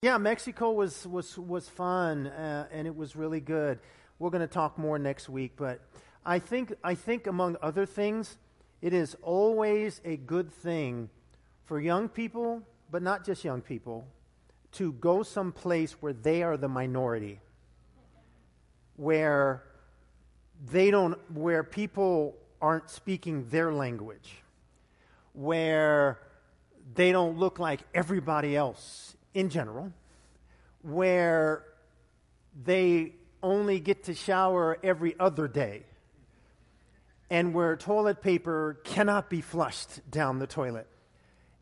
Yeah, Mexico was was was fun, uh, and it was really good. We're going to talk more next week, but I think I think among other things, it is always a good thing for young people, but not just young people, to go someplace where they are the minority, where they don't, where people aren't speaking their language, where they don't look like everybody else in general, where they only get to shower every other day, and where toilet paper cannot be flushed down the toilet.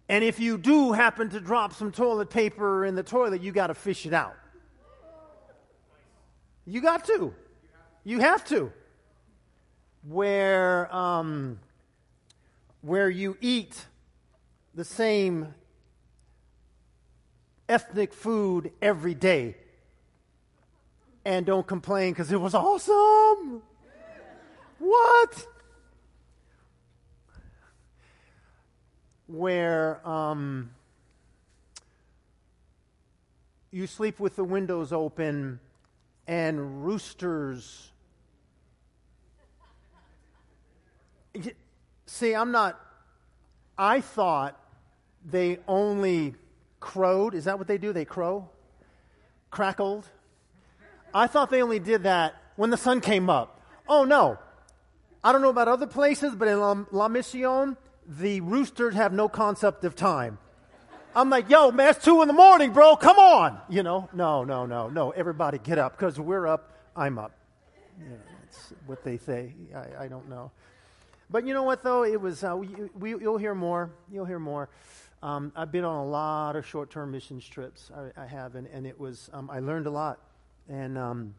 And if you do happen to drop some toilet paper in the toilet, you got to fish it out. You got to. You have to. Where, um, where you eat the same ethnic food every day and don't complain because it was awesome. What? Where um, you sleep with the windows open and roosters. See, I'm not. I thought they only crowed. Is that what they do? They crow? Crackled? I thought they only did that when the sun came up. Oh, no. I don't know about other places, but in La, Mission, the roosters have no concept of time. I'm like, yo, man, it's two in the morning, bro. Come on. You know, no, no, no, no. Everybody get up because we're up. I'm up. You know, that's what they say. I, I, don't know. But you know what, though? It was, uh, we, we, you'll hear more. You'll hear more. Um, I've been on a lot of short term missions trips. I, I have, and, and, it was, um, I learned a lot. And um,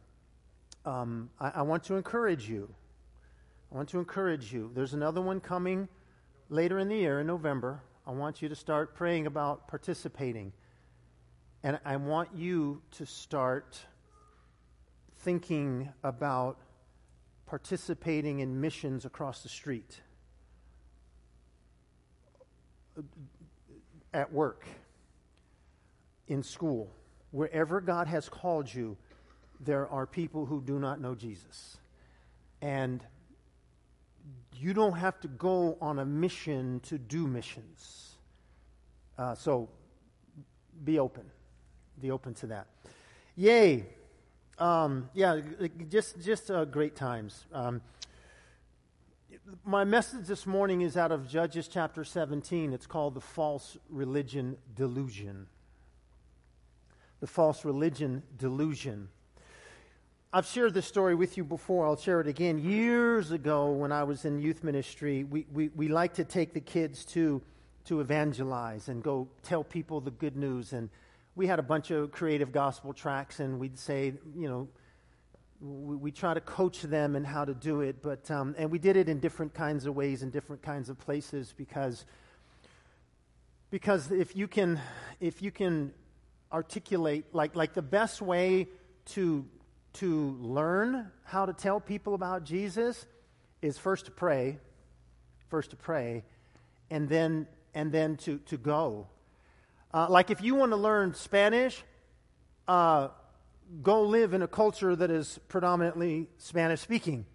um, I, I, want to encourage you. I want to encourage you. There's another one coming later in the year, in November. I want you to start praying about participating. And I want you to start thinking about participating in missions across the street at work, in school, wherever God has called you, there are people who do not know Jesus. And you don't have to go on a mission to do missions. Uh, so be open. Be open to that. Yay. Um, yeah, just, just uh, great times. Um, my message this morning is out of Judges chapter 17. It's called The False Religion Delusion. The False Religion Delusion. I've shared this story with you before. I'll share it again. Years ago, when I was in youth ministry, we, we, we like to take the kids to, to evangelize and go tell people the good news. And we had a bunch of creative gospel tracts, and we'd say, you know, we, we, try to coach them in how to do it, but um, and we did it in different kinds of ways in different kinds of places because because if you can if you can articulate like like the best way to to learn how to tell people about Jesus is first to pray, first to pray, and then and then to to go. Uh, like if you want to learn Spanish. Uh, go live in a culture that is predominantly Spanish speaking,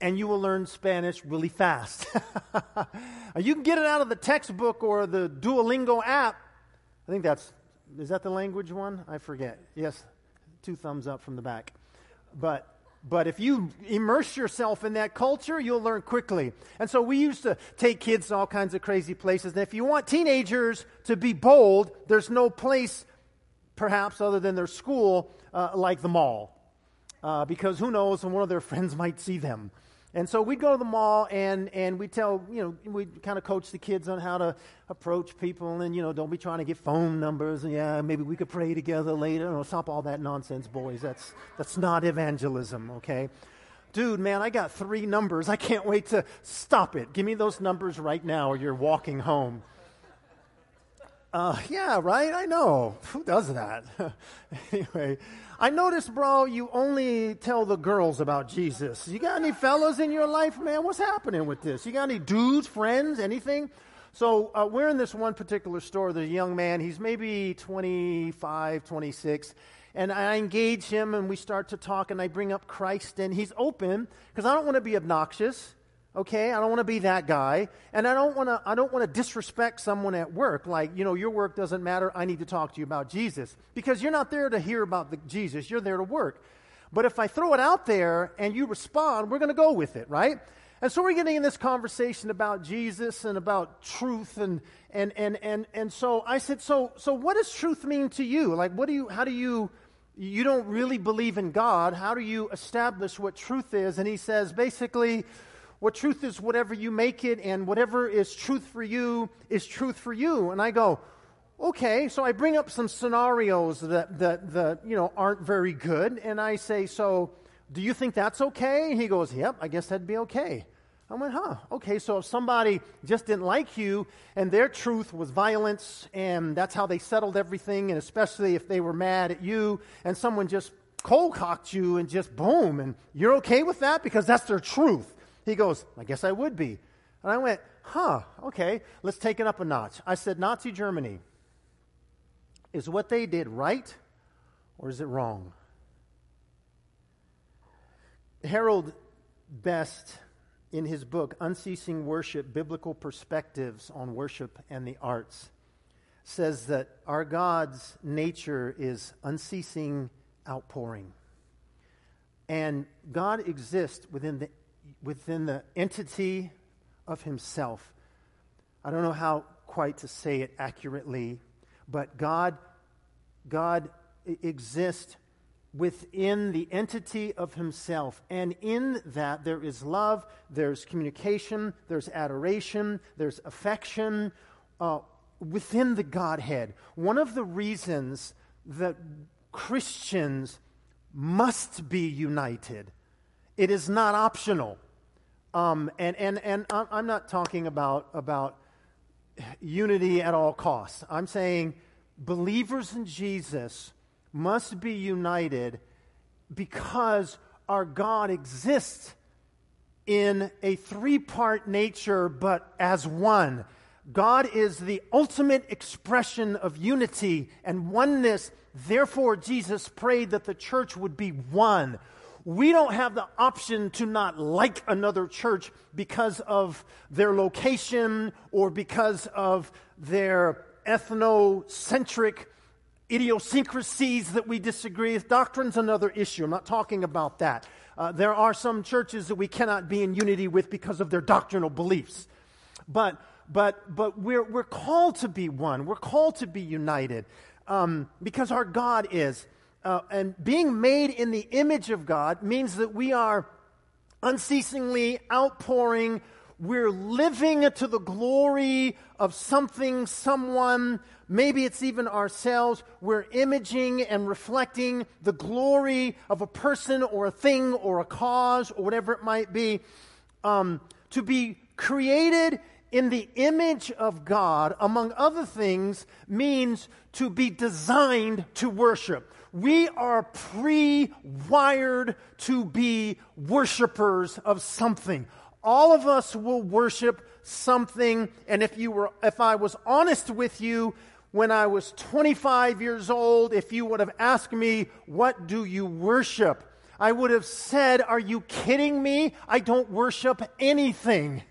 and you will learn Spanish really fast. you can get it out of the textbook or the Duolingo app. I think that's, is that the language one? I forget. Yes, two thumbs up from the back. But but if you immerse yourself in that culture, you'll learn quickly. And so we used to take kids to all kinds of crazy places. And if you want teenagers to be bold, there's no place, perhaps, other than their school uh, like the mall. Uh, because who knows, one of their friends might see them. And so we'd go to the mall and, and we tell, you know, we kind of coach the kids on how to approach people and, you know, don't be trying to get phone numbers and, yeah, maybe we could pray together later. No, stop all that nonsense, boys. That's, that's not evangelism, okay? Dude, man, I got three numbers. I can't wait to stop it. Give me those numbers right now or you're walking home. Uh, yeah, right? I know. Who does that? anyway, I noticed, bro, you only tell the girls about Jesus. You got any fellas in your life, man? What's happening with this? You got any dudes, friends, anything? So uh, we're in this one particular store. There's a young man. He's maybe 25, 26. And I engage him and we start to talk and I bring up Christ and he's open because I don't want to be obnoxious. Okay, I don't want to be that guy, and I don't want to. I don't want to disrespect someone at work. Like, you know, your work doesn't matter. I need to talk to you about Jesus because you're not there to hear about the Jesus. You're there to work. But if I throw it out there and you respond, we're going to go with it, right? And so we're getting in this conversation about Jesus and about truth and and and and and so I said, so so what does truth mean to you? Like what do you how do you you don't really believe in God, how do you establish what truth is? And he says basically what truth is whatever you make it and whatever is truth for you is truth for you. And I go, okay, so I bring up some scenarios that, that, that you know, aren't very good, and I say, so do you think that's okay? And he goes, yep, I guess that'd be okay. I went, huh, okay, so if somebody just didn't like you and their truth was violence and that's how they settled everything, and especially if they were mad at you and someone just cold cocked you and just boom, and you're okay with that because that's their truth. He goes, I guess I would be. And I went, huh, okay, let's take it up a notch. I said, Nazi Germany, is what they did right or is it wrong? Harold Best, in his book, Unceasing Worship Biblical Perspectives on Worship and the Arts, says that our God's nature is unceasing outpouring. And God exists within the, within the entity of Himself. I don't know how quite to say it accurately, but God, God exists within the entity of himself. And in that, there is love, there's communication, there's adoration, there's affection uh, within the Godhead. One of the reasons that Christians must be united, it is not optional. Um, and and, and I'm not talking about, about unity at all costs. I'm saying believers in Jesus must be united because our God exists in a three part nature, but as one. God is the ultimate expression of unity and oneness. Therefore, Jesus prayed that the church would be one. We don't have the option to not like another church because of their location or because of their ethnocentric idiosyncrasies that we disagree with. Doctrine's another issue. I'm not talking about that. Uh, there are some churches that we cannot be in unity with because of their doctrinal beliefs. But, but, but we're, we're called to be one. We're called to be united um, because our God is. Uh, and being made in the image of God means that we are unceasingly outpouring we're living to the glory of something, someone, maybe it's even ourselves. We're imaging and reflecting the glory of a person or a thing or a cause or whatever it might be. Um, to be created in the image of God, among other things, means to be designed to worship. We are pre wired to be worshipers of something all of us will worship something. And if you were, if I was honest with you when I was 25 years old, if you would have asked me, what do you worship? I would have said, are you kidding me? I don't worship anything.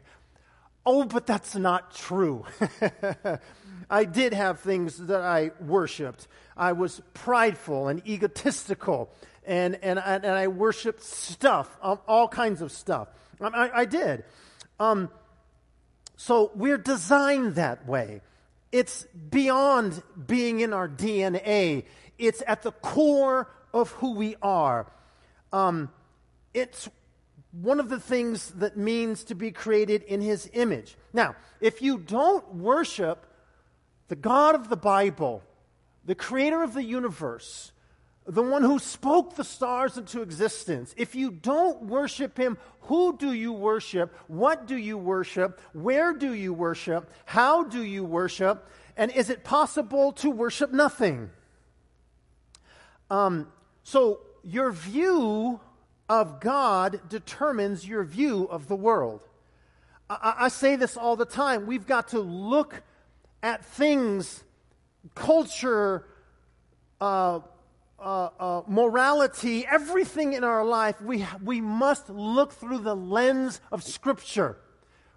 Oh, but that's not true. I did have things that I worshiped. I was prideful and egotistical, and, and, and I worshiped stuff, um, all kinds of stuff. I, I did. Um, so we're designed that way. It's beyond being in our DNA, it's at the core of who we are. Um, it's one of the things that means to be created in his image. Now, if you don't worship the God of the Bible, the creator of the universe, the one who spoke the stars into existence. If you don't worship him, who do you worship? What do you worship? Where do you worship? How do you worship? And is it possible to worship nothing? Um, so, your view of God determines your view of the world. I, I say this all the time. We've got to look at things, culture, uh, uh, uh, morality, everything in our life, we, we must look through the lens of Scripture.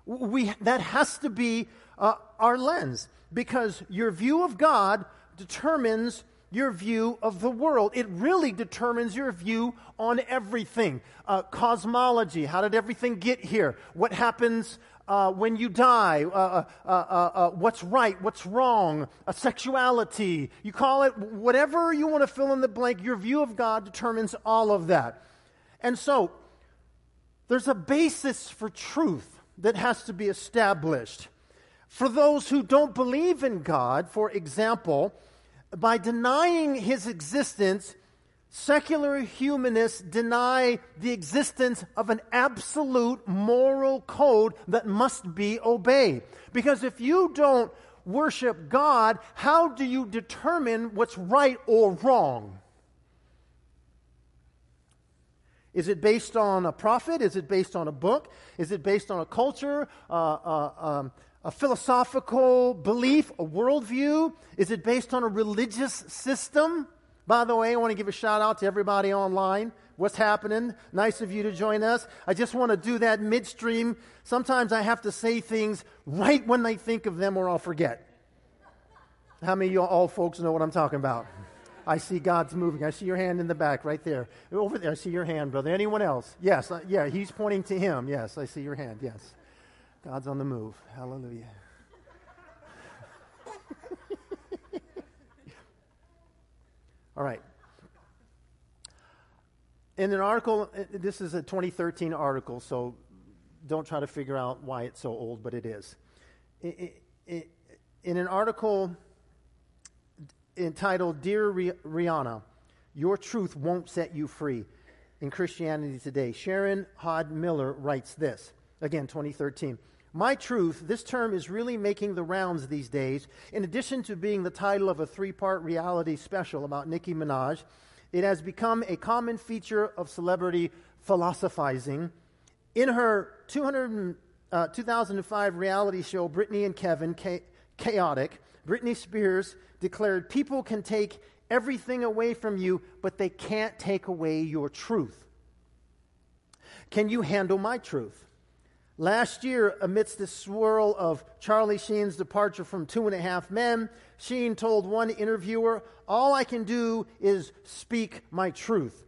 We, that has to be uh, our lens because your view of God determines your view of the world. It really determines your view on everything. Uh, cosmology, how did everything get here? What happens uh, when you die? Uh, uh, uh, uh what's right? What's wrong? sexuality. You call it whatever you want to fill in the blank. Your view of God determines all of that. And so, there's a basis for truth that has to be established. For those who don't believe in God, for example, by denying his existence, secular humanists deny the existence of an absolute moral code that must be obeyed. Because if you don't worship God, how do you determine what's right or wrong? Is it based on a prophet? Is it based on a book? Is it based on a culture? Uh, uh, um, a philosophical belief, a worldview? Is it based on a religious system? By the way, I want to give a shout out to everybody online. What's happening? Nice of you to join us. I just want to do that midstream. Sometimes I have to say things right when they think of them or I'll forget. How many of you all folks know what I'm talking about? I see God's moving. I see your hand in the back right there. Over there, I see your hand, brother. Anyone else? Yes, uh, yeah, he's pointing to him. Yes, I see your hand. Yes. God's on the move. Hallelujah. All right. In an article, this is a 2013 article, so don't try to figure out why it's so old, but it is. in an article entitled Dear Rihanna, Your Truth Won't Set You Free in Christianity Today, Sharon Hodde Miller writes this. Again, 2013. My Truth, this term is really making the rounds these days. In addition to being the title of a three part reality special about Nicki Minaj, it has become a common feature of celebrity philosophizing. In her 200, uh, 2005 reality show, Britney and Kevin, Chaotic, Britney Spears declared, People can take everything away from you, but they can't take away your truth. Can you handle my truth? Last year, amidst the swirl of Charlie Sheen's departure from Two and a Half Men, Sheen told one interviewer, All I can do is speak my truth.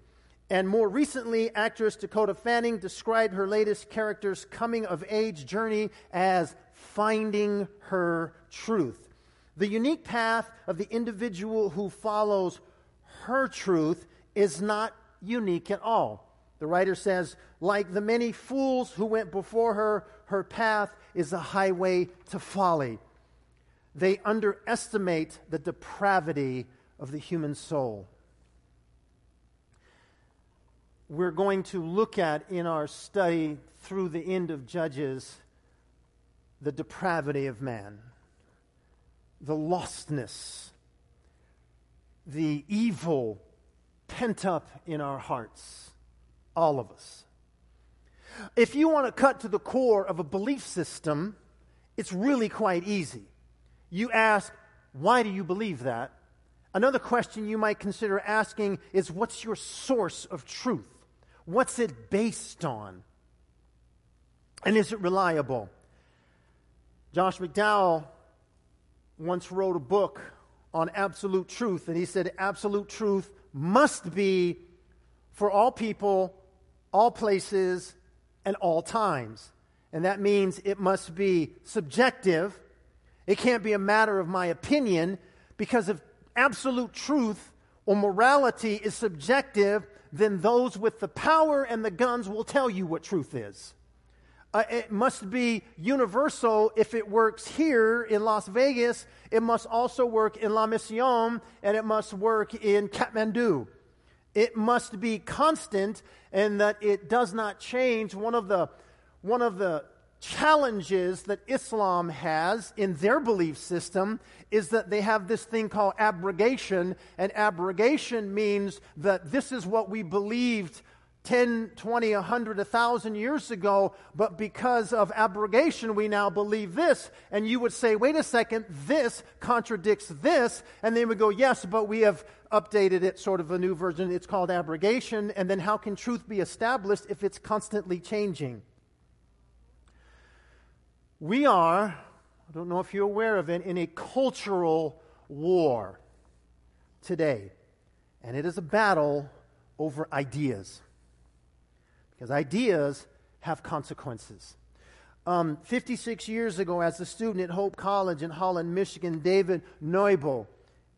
And more recently, actress Dakota Fanning described her latest character's coming of age journey as finding her truth. The unique path of the individual who follows her truth is not unique at all. The writer says, like the many fools who went before her, her path is a highway to folly. They underestimate the depravity of the human soul. We're going to look at in our study through the end of Judges the depravity of man, the lostness, the evil pent up in our hearts all of us. If you want to cut to the core of a belief system, it's really quite easy. You ask, why do you believe that? Another question you might consider asking is, what's your source of truth? What's it based on? And is it reliable? Josh McDowell once wrote a book on absolute truth, and he said absolute truth must be for all people all places, and all times. And that means it must be subjective. It can't be a matter of my opinion because if absolute truth or morality is subjective, then those with the power and the guns will tell you what truth is. Uh, it must be universal. If it works here in Las Vegas, it must also work in La Mission and it must work in Kathmandu. It must be constant and that it does not change. One of the, one of the challenges that Islam has in their belief system is that they have this thing called abrogation, and abrogation means that this is what we believed 10, 20, 100, 1,000 years ago, but because of abrogation, we now believe this. And you would say, wait a second, this contradicts this. And they would go, yes, but we have updated it, sort of a new version. It's called abrogation. And then how can truth be established if it's constantly changing? We are, I don't know if you're aware of it, in a cultural war today. And it is a battle over ideas because ideas have consequences. Um, 56 years ago, as a student at Hope College in Holland, Michigan, David Noebel,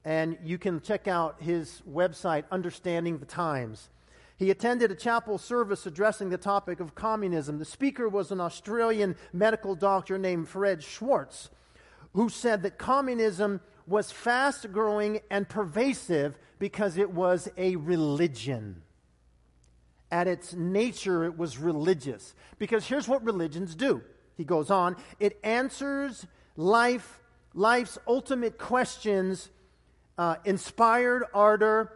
and you can check out his website, Understanding the Times. He attended a chapel service addressing the topic of communism. The speaker was an Australian medical doctor named Fred Schwarz, who said that communism was fast growing and pervasive because it was a religion at its nature, it was religious. Because here's what religions do. He goes on it answers life, life's ultimate questions, uh, inspired ardor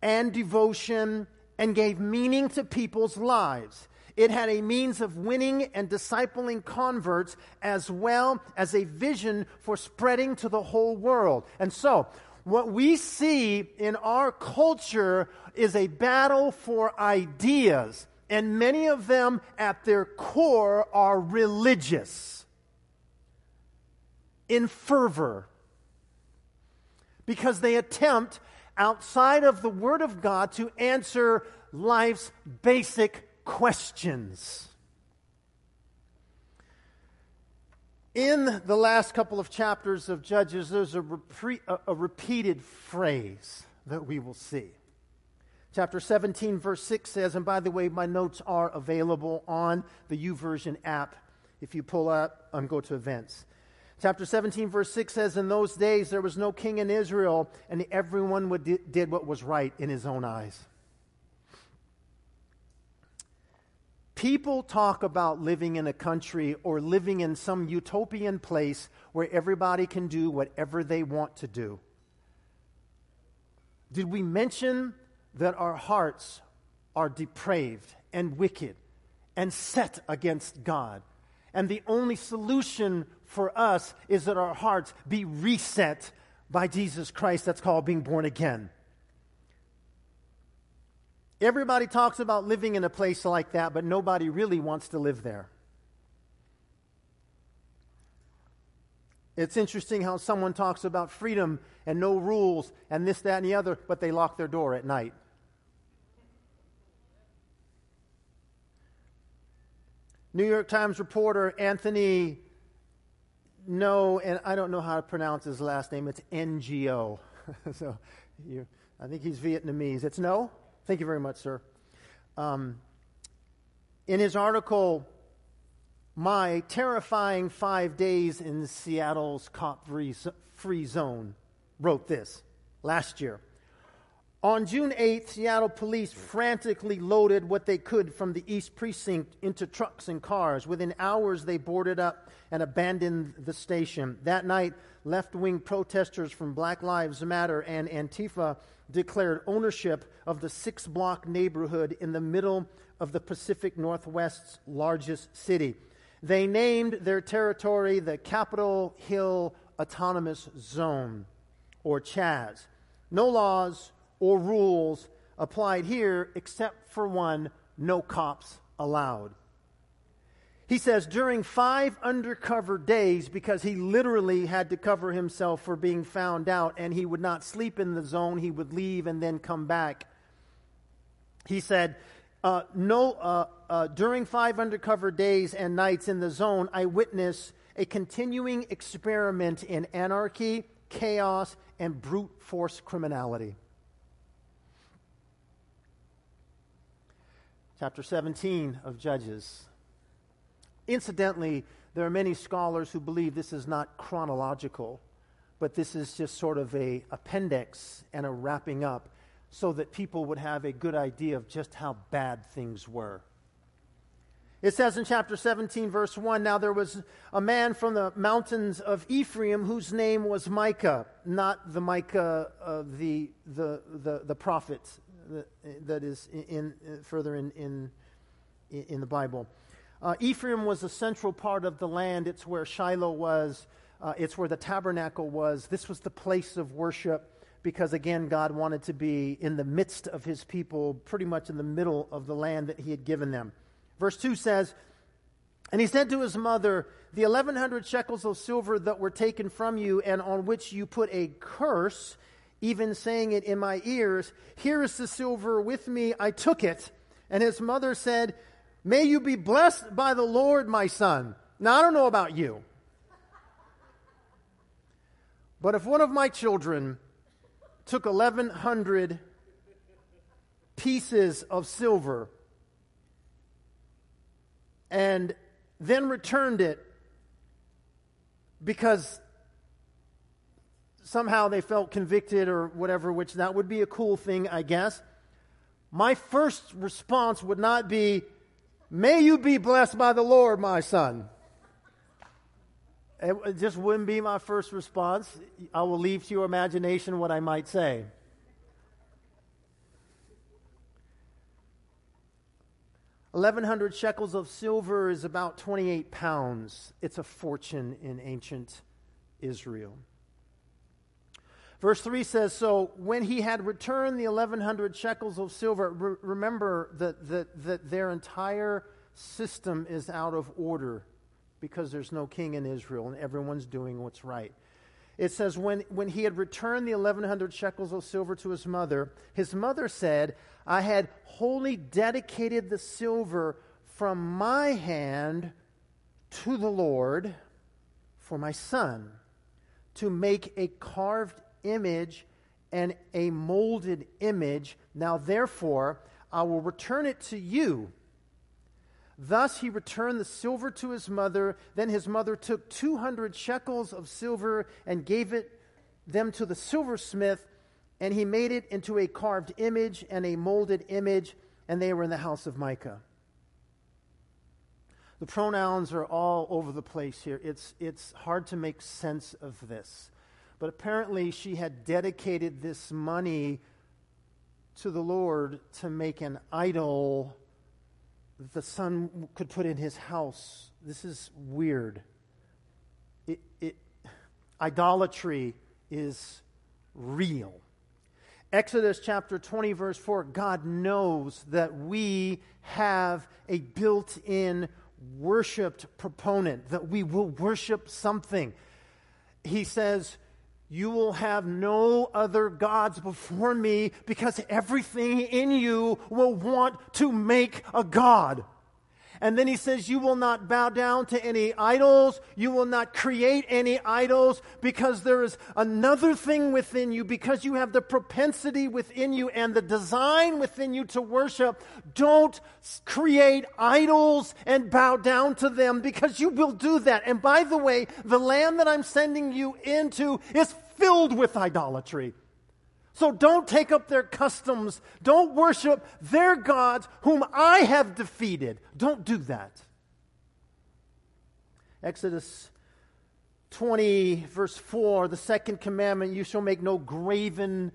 and devotion, and gave meaning to people's lives. It had a means of winning and discipling converts as well as a vision for spreading to the whole world. And so, what we see in our culture is a battle for ideas, and many of them at their core are religious in fervor because they attempt outside of the Word of God to answer life's basic questions. In the last couple of chapters of Judges, there's a, repre- a, a repeated phrase that we will see. Chapter 17, verse 6 says, and by the way, my notes are available on the YouVersion app. If you pull up and go to events. Chapter 17, verse 6 says, In those days there was no king in Israel, and everyone did what was right in his own eyes. People talk about living in a country or living in some utopian place where everybody can do whatever they want to do. Did we mention that our hearts are depraved and wicked and set against God? And the only solution for us is that our hearts be reset by Jesus Christ. That's called being born again. Everybody talks about living in a place like that, but nobody really wants to live there. It's interesting how someone talks about freedom and no rules and this, that, and the other, but they lock their door at night. New York Times reporter Anthony No, and I don't know how to pronounce his last name. It's NGO. so you, I think he's Vietnamese. It's No? Thank you very much, sir. Um, in his article, My Terrifying Five Days in Seattle's Cop Free Zone, wrote this last year. On June 8th, Seattle police frantically loaded what they could from the East Precinct into trucks and cars. Within hours, they boarded up and abandoned the station. That night, left wing protesters from Black Lives Matter and Antifa declared ownership of the six block neighborhood in the middle of the Pacific Northwest's largest city. They named their territory the Capitol Hill Autonomous Zone, or CHAZ. No laws or rules applied here except for one no cops allowed. He says during five undercover days, because he literally had to cover himself for being found out, and he would not sleep in the zone, he would leave and then come back. He said, uh, no, uh, uh, during five undercover days and nights in the zone, I witnessed a continuing experiment in anarchy, chaos, and brute force criminality. Chapter 17 of Judges. Incidentally, there are many scholars who believe this is not chronological, but this is just sort of a appendix and a wrapping up so that people would have a good idea of just how bad things were. It says in chapter 17, verse 1 Now there was a man from the mountains of Ephraim whose name was Micah, not the Micah, uh, the, the, the, the prophet, that, that is in, in further in, in, in the Bible. Uh, Ephraim was a central part of the land. It's where Shiloh was. Uh, it's where the tabernacle was. This was the place of worship because, again, God wanted to be in the midst of his people, pretty much in the middle of the land that he had given them. Verse 2 says, And he said to his mother, The 1100 shekels of silver that were taken from you and on which you put a curse, even saying it in my ears, Here is the silver with me, I took it. And his mother said, May you be blessed by the Lord, my son. Now, I don't know about you, but if one of my children took 1,100 pieces of silver and then returned it because somehow they felt convicted or whatever, which that would be a cool thing, I guess. My first response would not be, May you be blessed by the Lord, my son. It just wouldn't be my first response. I will leave to your imagination what I might say. Eleven hundred shekels of silver is about twenty-eight pounds. It's a fortune in ancient Israel. Verse 3 says So when he had returned the 1100 shekels of silver, re- remember that, that, that their entire system is out of order because there's no king in Israel and everyone's doing what's right. It says, when, when he had returned the 1100 shekels of silver to his mother, his mother said, I had wholly dedicated the silver from my hand to the Lord for my son to make a carved image and a molded image. Now, therefore, I will return it to you. Thus he returned the silver to his mother. Then his mother took 200 shekels of silver and gave it them to the silversmith, and he made it into a carved image and a molded image, and they were in the house of Micah. The pronouns are all over the place here. It's, it's hard to make sense of this. But apparently, she had dedicated this money to the Lord to make an idol that the son could put in his house. This is weird. It, it, idolatry is real. Exodus chapter 20, verse 4 God knows that we have a built in worshiped proponent, that we will worship something. He says, you will have no other gods before me because everything in you will want to make a God. And then he says, You will not bow down to any idols. You will not create any idols because there is another thing within you, because you have the propensity within you and the design within you to worship. Don't create idols and bow down to them because you will do that. And by the way, the land that I'm sending you into is filled with idolatry. So don't take up their customs. Don't worship their gods whom I have defeated. Don't do that. Exodus 20, verse 4, the second commandment you shall make no graven,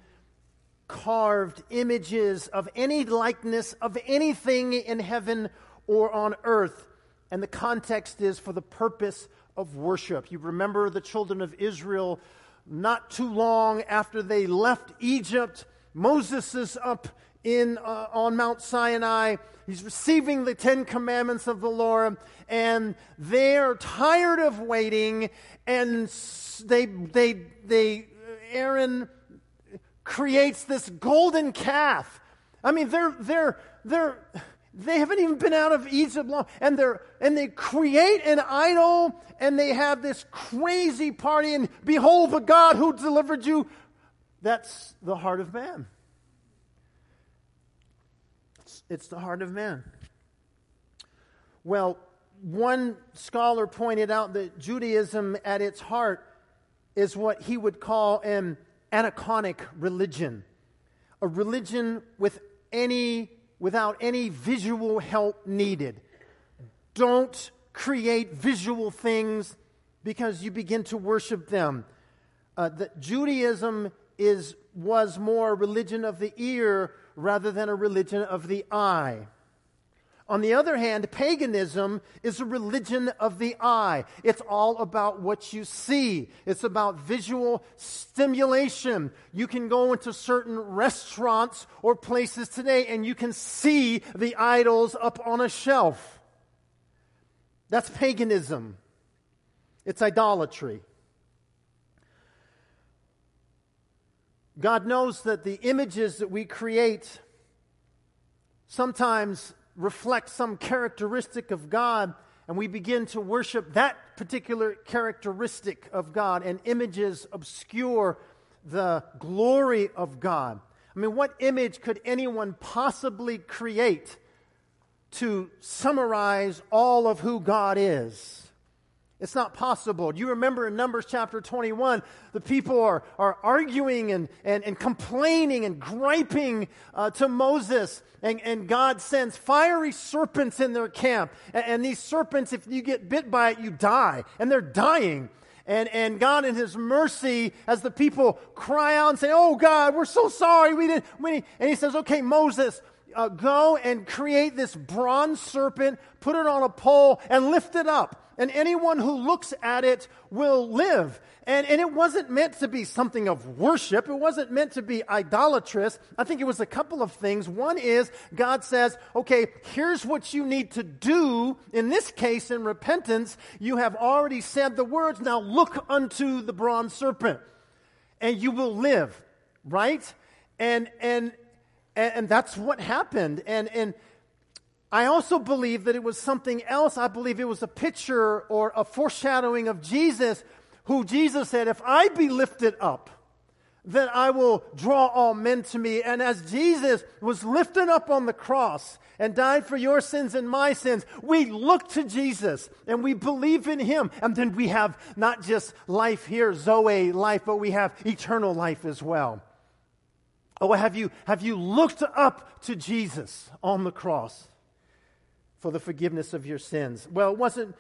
carved images of any likeness of anything in heaven or on earth. And the context is for the purpose of worship. You remember the children of Israel not too long after they left Egypt. Moses is up in, uh, on Mount Sinai. He's receiving the Ten Commandments of the Lord, and they're tired of waiting, and they, they, they, Aaron creates this golden calf. I mean, they're, they're, they're, they haven't even been out of Egypt long, and they're and they create an idol, and they have this crazy party, and behold the God who delivered you. That's the heart of man. It's, it's the heart of man. Well, one scholar pointed out that Judaism, at its heart, is what he would call an aniconic religion, a religion with any without any visual help needed. Don't create visual things because you begin to worship them. Uh, that Judaism is was more a religion of the ear rather than a religion of the eye. On the other hand, paganism is a religion of the eye. It's all about what you see. It's about visual stimulation. You can go into certain restaurants or places today and you can see the idols up on a shelf. That's paganism. It's idolatry. God knows that the images that we create sometimes reflect some characteristic of God, and we begin to worship that particular characteristic of God, and images obscure the glory of God. I mean, what image could anyone possibly create to summarize all of who God is? It's not possible. Do you remember in Numbers chapter 21, the people are, are arguing and, and, and complaining and griping uh, to Moses, and, and God sends fiery serpents in their camp. And, and these serpents, if you get bit by it, you die. And they're dying. And, and God, in His mercy, as the people cry out and say, Oh God, we're so sorry, we didn't. We and He says, Okay, Moses, uh, go and create this bronze serpent, put it on a pole, and lift it up and anyone who looks at it will live. And, and it wasn't meant to be something of worship. It wasn't meant to be idolatrous. I think it was a couple of things. One is God says, okay, here's what you need to do. In this case, in repentance, you have already said the words. Now look unto the bronze serpent and you will live. Right? And, and, and, that's what happened. And, and, I also believe that it was something else. I believe it was a picture or a foreshadowing of Jesus, who Jesus said, If I be lifted up, then I will draw all men to me. And as Jesus was lifted up on the cross and died for your sins and my sins, we look to Jesus and we believe in him. And then we have not just life here, Zoe life, but we have eternal life as well. Oh, have you, have you looked up to Jesus on the cross? For the forgiveness of your sins. Well, it wasn't,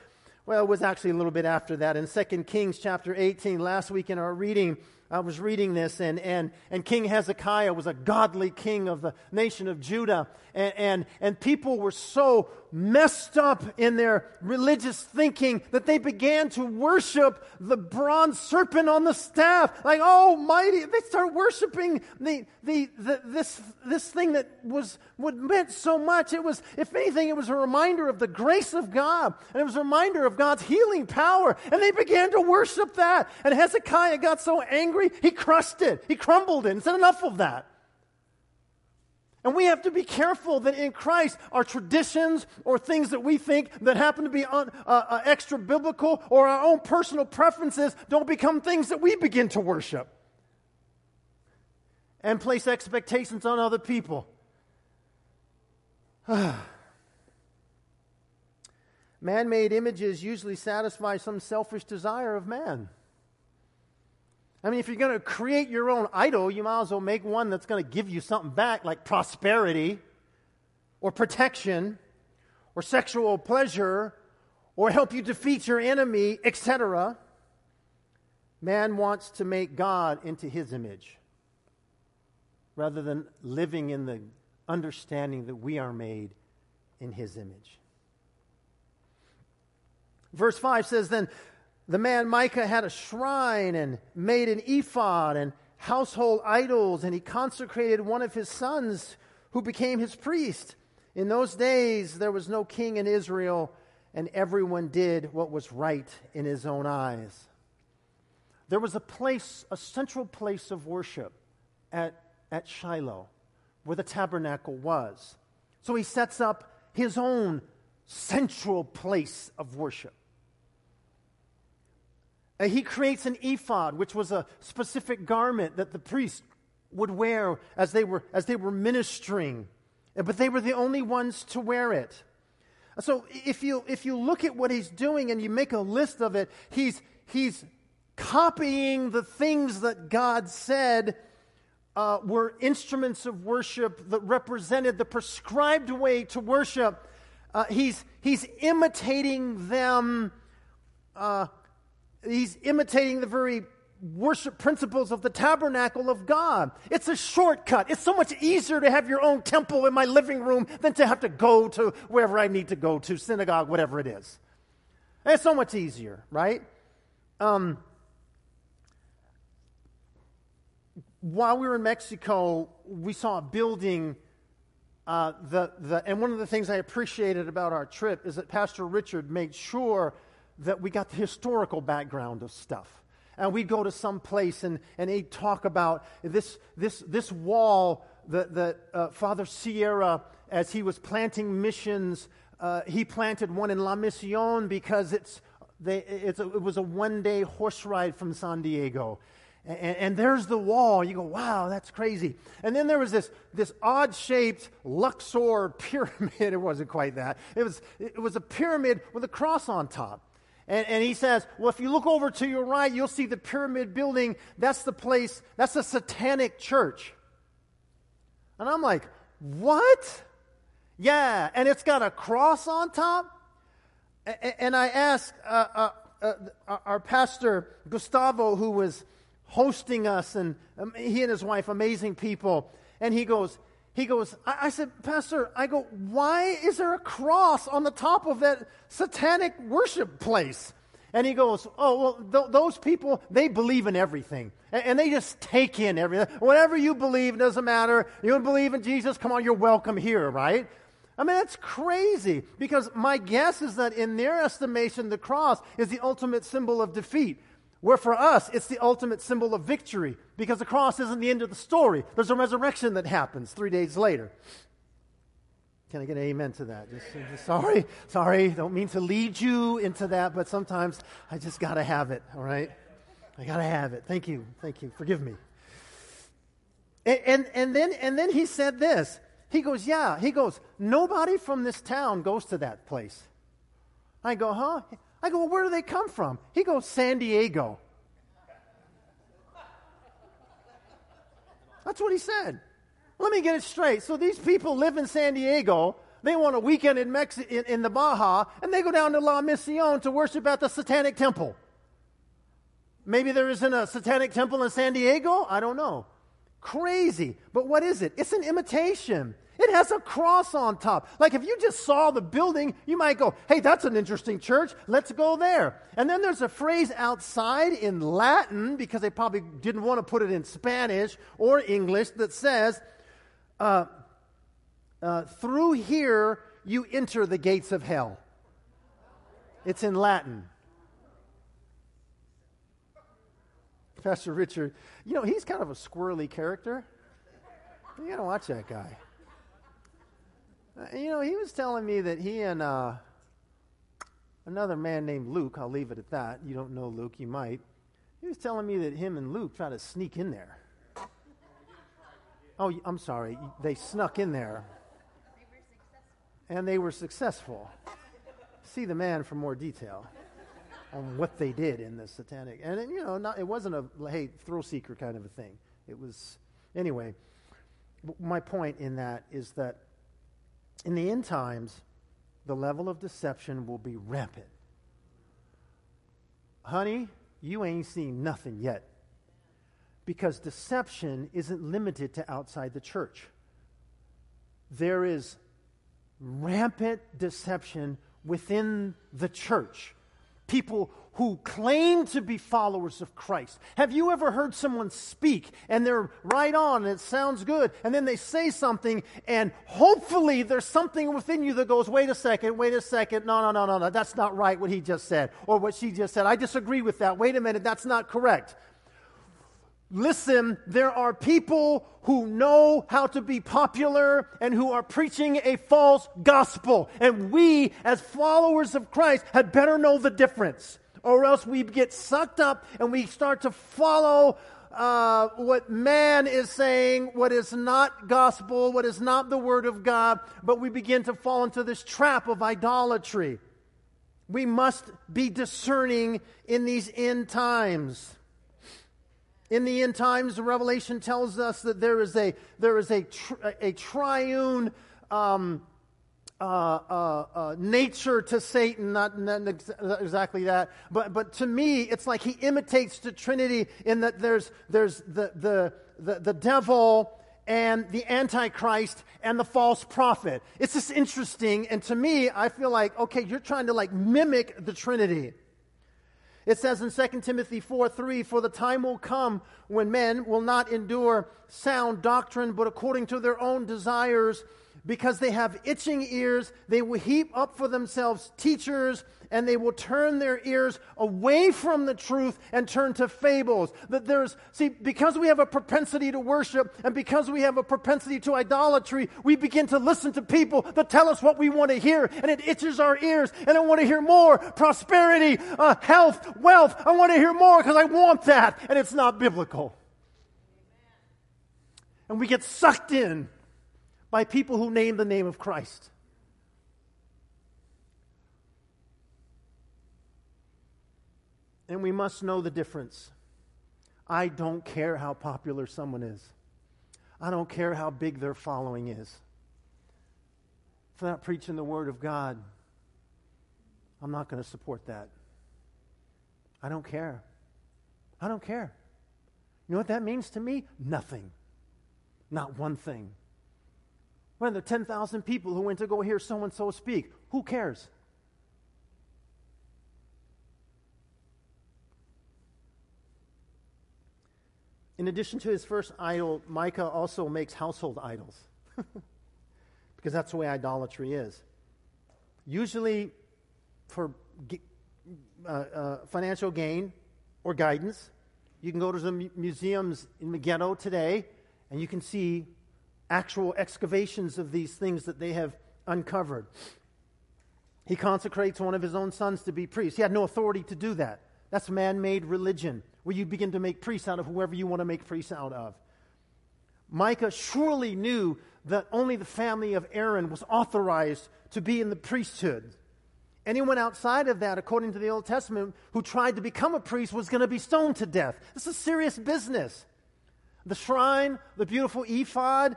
well, it was actually a little bit after that. In 2 Kings chapter 18, last week in our reading, I was reading this, and, and, and King Hezekiah was a godly king of the nation of Judah. And, and, and people were so messed up in their religious thinking that they began to worship the bronze serpent on the staff. Like, oh, mighty. They start worshiping the, the, the, this, this thing that was what meant so much. It was, if anything, it was a reminder of the grace of God. And it was a reminder of God's healing power. And they began to worship that. And Hezekiah got so angry, he crushed it. He crumbled it and said, enough of that. And we have to be careful that in Christ, our traditions or things that we think that happen to be un, uh, uh, extra biblical or our own personal preferences don't become things that we begin to worship and place expectations on other people. man made images usually satisfy some selfish desire of man. I mean, if you're going to create your own idol, you might as well make one that's going to give you something back, like prosperity or protection or sexual pleasure or help you defeat your enemy, etc. Man wants to make God into his image rather than living in the understanding that we are made in his image. Verse 5 says, Then the man Micah had a shrine and made an ephod and household idols, and he consecrated one of his sons who became his priest. In those days, there was no king in Israel, and everyone did what was right in his own eyes. There was a place, a central place of worship at, at Shiloh, where the tabernacle was. So he sets up his own central place of worship. Uh, he creates an ephod, which was a specific garment that the priest would wear as they were, as they were ministering. Uh, but they were the only ones to wear it. Uh, so if you, if you look at what he's doing and you make a list of it, he's, he's copying the things that God said uh, were instruments of worship that represented the prescribed way to worship. Uh, he's, he's imitating them uh, he's imitating the very worship principles of the tabernacle of God. It's a shortcut. It's so much easier to have your own temple in my living room than to have to go to wherever I need to go to, synagogue, whatever it is. It's so much easier, right? Um, while we were in Mexico, we saw a building. Uh, the, the, and one of the things I appreciated about our trip is that Pastor Richard made sure that we got the historical background of stuff. And we'd go to some place and, and he'd talk about this, this, this wall that, that uh, Father Serra, as he was planting missions, uh, he planted one in La Misión because it's, they, it's a, it was a one day horse ride from San Diego. And, and, there's the wall. You go, wow, that's crazy. And then there was this, this odd shaped Luxor pyramid. it wasn't quite that. It was, it was a pyramid with a cross on top. And, and, he says, well, if you look over to your right, you'll see the pyramid building. That's the place, that's a satanic church. And I'm like, what? Yeah, and it's got a cross on top. And I asked uh, uh, uh, our pastor, Gustavo, who was hosting us, and um, he and his wife, amazing people, and he goes, he goes, I, I, said, Pastor, I go, why is there a cross on the top of that satanic worship place? And he goes, Oh, well, th- those people, they believe in everything. And, and, they just take in everything. Whatever you believe, doesn't matter. You believe in Jesus, come on, you're welcome here, right? I mean, that's crazy because my guess is that in their estimation, the cross is the ultimate symbol of defeat. Where for us, it's the ultimate symbol of victory because the cross isn't the end of the story. There's a resurrection that happens three days later. Can I get an amen to that? Just, just sorry, sorry, don't mean to lead you into that, but sometimes I just got to have it, all right? I got to have it. Thank you, thank you. Forgive me. And, and, and, then, and then he said this. He goes, Yeah. He goes, Nobody from this town goes to that place. I go, Huh? I go, well, where do they come from? He goes, San Diego. That's what he said. Let me get it straight. So these people live in San Diego. They want a weekend in, Mexi- in, in the Baja, and they go down to La Misión to worship at the Satanic Temple. Maybe there isn't a Satanic Temple in San Diego. I don't know. Crazy. But what is it? It's an imitation. It has a cross on top. Like if you just saw the building, you might go, hey, that's an interesting church. Let's go there. And then there's a phrase outside in Latin, because they probably didn't want to put it in Spanish or English, that says, uh, uh, through here you enter the gates of hell. It's in Latin. Pastor Richard, you know, he's kind of a squirrely character. You gotta watch that guy. Uh, you know, he was telling me that he and uh, another man named Luke, I'll leave it at that. You don't know Luke, you might. He was telling me that him and Luke tried to sneak in there. Oh, I'm sorry. They snuck in there. and they were successful. See the man for more detail on what they did in the satanic. And, you know, not, it wasn't a, hey, thrill seeker kind of a thing. It was, anyway, my point in that is that in the end times, the level of deception will be rampant. Honey, you ain't seen nothing yet. Because deception isn't limited to outside the church. There is rampant deception within the church people who claim to be followers of Christ. Have you ever heard someone speak and they're right on and it sounds good and then they say something and hopefully there's something within you that goes, wait a second, wait a second, no, no, no, no, no, that's not right what he just said or what she just said. I disagree with that. Wait a minute, that's not correct. Listen, there are people who know how to be popular and who are preaching a false gospel. And we, as followers of Christ, had better know the difference. Or else we get sucked up and we start to follow uh, what man is saying, what is not gospel, what is not the word of God, but we begin to fall into this trap of idolatry. We must be discerning in these end times. In the end times, Revelation tells us that there is a, there is a, tri- a triune um, uh, uh, uh, nature to Satan, not, not, exactly that, but, but to me, it's like he imitates the Trinity in that there's, there's the, the, the, the devil and the Antichrist and the false prophet. It's just interesting, and to me, I feel like, okay, you're trying to like mimic the Trinity. It says in 2 Timothy 4 3, For the time will come when men will not endure sound doctrine, but according to their own desires because they have itching ears, they will heap up for themselves teachers, and they will turn their ears away from the truth and turn to fables. That there's, see, because we have a propensity to worship and because we have a propensity to idolatry, we begin to listen to people that tell us what we want to hear, and it itches our ears, and I want to hear more prosperity, uh, health, wealth. I want to hear more because I want that, and it's not biblical. And we get sucked in by people who name the name of Christ. And we must know the difference. I don't care how popular someone is. I don't care how big their following is. If they're not preaching the Word of God, I'm not going to support that. I don't care. I don't care. You know what that means to me? Nothing. Not one thing. When the 10,000 people who went to go hear so and so speak, who cares? In addition to his first idol, Micah also makes household idols. because that's the way idolatry is. Usually for uh, uh, financial gain or guidance. You can go to some museums in Megiddo today and you can see actual excavations of these things that they have uncovered. He consecrates one of his own sons to be priest. He had no authority to do that. That's man made religion, where you begin to make priests out of whoever you want to make priests out of. Micah surely knew that only the family of Aaron was authorized to be in the priesthood. Anyone outside of that, according to the Old Testament, who tried to become a priest was going to be stoned to death. This is serious business. The shrine, the beautiful ephod,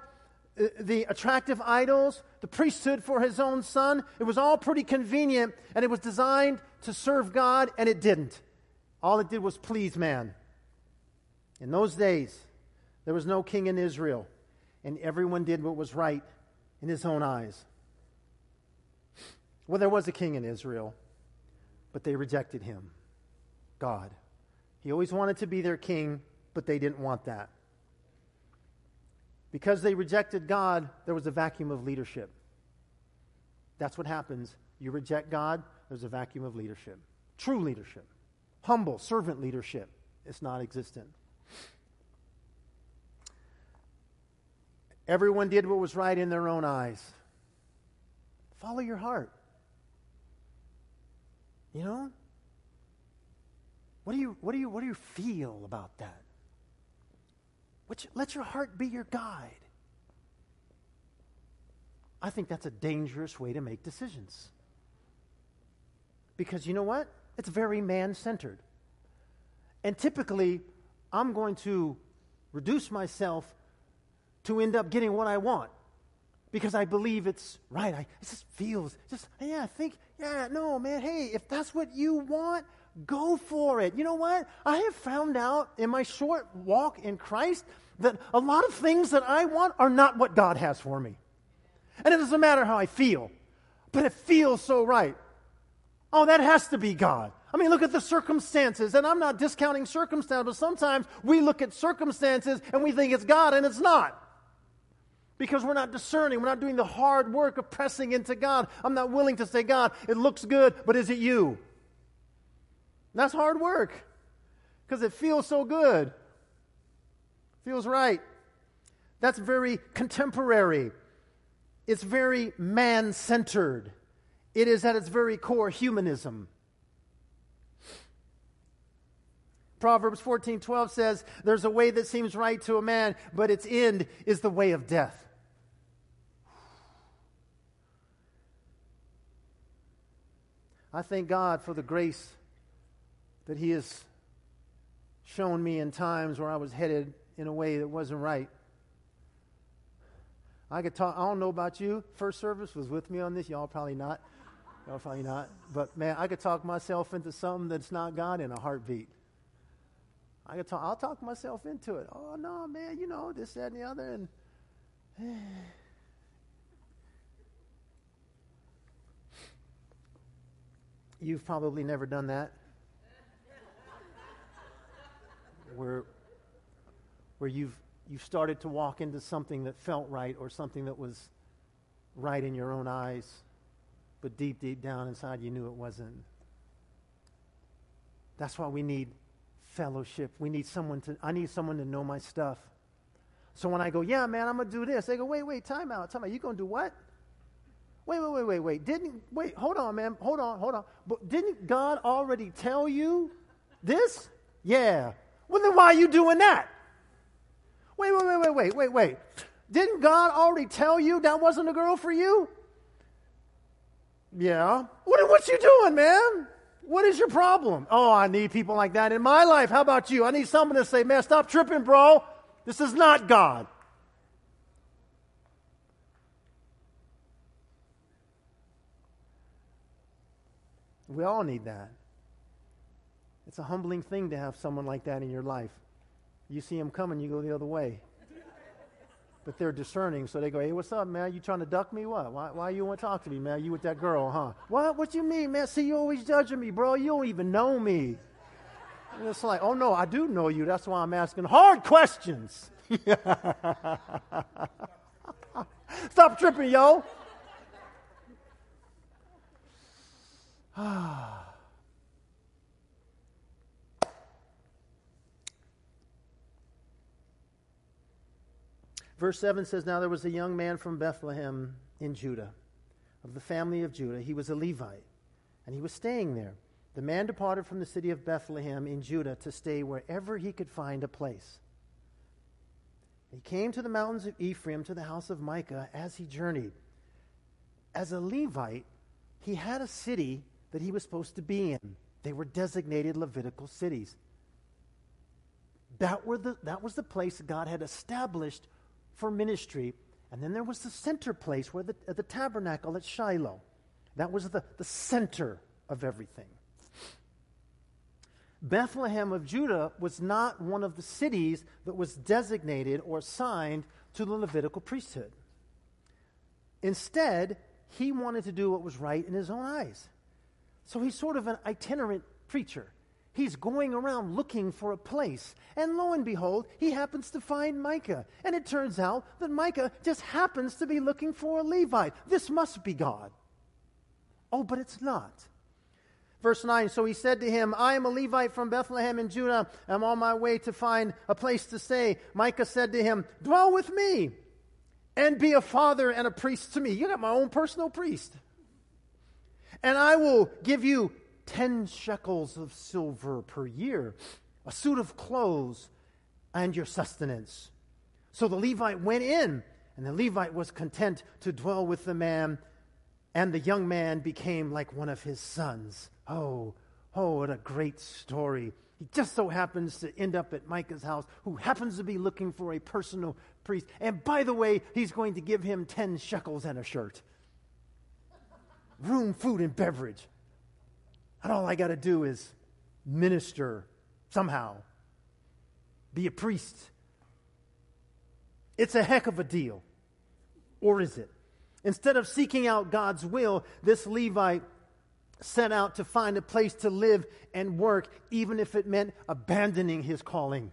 the attractive idols, the priesthood for his own son. It was all pretty convenient, and it was designed to serve God, and it didn't. All it did was please man. In those days, there was no king in Israel, and everyone did what was right in his own eyes. Well, there was a king in Israel, but they rejected him God. He always wanted to be their king, but they didn't want that. Because they rejected God, there was a vacuum of leadership. That's what happens. You reject God, there's a vacuum of leadership. True leadership. Humble, servant leadership. It's not existent. Everyone did what was right in their own eyes. Follow your heart. You know? What do you, what do you, what do you feel about that? Let your heart be your guide. I think that's a dangerous way to make decisions. Because you know what? It's very man centered. And typically, I'm going to reduce myself to end up getting what I want because I believe it's right. I, it just feels, just, yeah, I think, yeah, no, man, hey, if that's what you want, Go for it. You know what? I have found out in my short walk in Christ that a lot of things that I want are not what God has for me. And it doesn't matter how I feel, but it feels so right. Oh, that has to be God. I mean, look at the circumstances, and I'm not discounting circumstances, but sometimes we look at circumstances and we think it's God, and it's not. Because we're not discerning, we're not doing the hard work of pressing into God. I'm not willing to say, God, it looks good, but is it you? That's hard work because it feels so good. Feels right. That's very contemporary. It's very man centered. It is at its very core humanism. Proverbs 14 12 says, There's a way that seems right to a man, but its end is the way of death. I thank God for the grace that He has shown me in times where I was headed in a way that wasn't right. I could talk. I don't know about you. First service was with me on this. Y'all probably not. Y'all probably not. But man, I could talk myself into something that's not God in a heartbeat. I could talk. I'll talk myself into it. Oh no, man. You know this, that, and the other, and. You've probably never done that. Where, where you've, you've started to walk into something that felt right or something that was right in your own eyes, but deep, deep down inside you knew it wasn't. That's why we need fellowship. We need someone to, I need someone to know my stuff. So when I go, yeah, man, I'm going to do this, they go, wait, wait, time out, time out. You going to do what? Wait, wait, wait, wait, wait. Didn't, wait, hold on, man. Hold on, hold on. But didn't God already tell you this? Yeah. Well, then why are you doing that? Wait, wait, wait, wait, wait, wait, wait. Didn't God already tell you that wasn't a girl for you? Yeah. What, what you doing, man? What is your problem? Oh, I need people like that in my life. How about you? I need someone to say, man, stop tripping, bro. This is not God. We all need that. A humbling thing to have someone like that in your life. You see them coming, you go the other way. But they're discerning, so they go, "Hey, what's up, man? You trying to duck me? What? Why? Why you want to talk to me, man? You with that girl, huh? What? What you mean, man? See, you always judging me, bro. You don't even know me." And it's like, "Oh no, I do know you. That's why I'm asking hard questions." Stop tripping, yo. Ah. Verse 7 says, Now there was a young man from Bethlehem in Judah, of the family of Judah. He was a Levite, and he was staying there. The man departed from the city of Bethlehem in Judah to stay wherever he could find a place. He came to the mountains of Ephraim to the house of Micah as he journeyed. As a Levite, he had a city that he was supposed to be in. They were designated Levitical cities. That, were the, that was the place God had established for ministry. And then there was the center place where the, the tabernacle at Shiloh. That was the, the center of everything. Bethlehem of Judah was not one of the cities that was designated or assigned to the Levitical priesthood. Instead, he wanted to do what was right in his own eyes. So he's sort of an itinerant preacher. He's going around looking for a place. And lo and behold, he happens to find Micah. And it turns out that Micah just happens to be looking for a Levite. This must be God. Oh, but it's not. Verse 9 So he said to him, I am a Levite from Bethlehem in Judah. I'm on my way to find a place to stay. Micah said to him, Dwell with me and be a father and a priest to me. You got my own personal priest. And I will give you 10 shekels of silver per year, a suit of clothes, and your sustenance. So the Levite went in, and the Levite was content to dwell with the man, and the young man became like one of his sons. Oh, oh, what a great story. He just so happens to end up at Micah's house, who happens to be looking for a personal priest. And by the way, he's going to give him 10 shekels and a shirt. Room, food, and beverage. And all I got to do is minister somehow, be a priest. It's a heck of a deal. Or is it? Instead of seeking out God's will, this Levite set out to find a place to live and work, even if it meant abandoning his calling.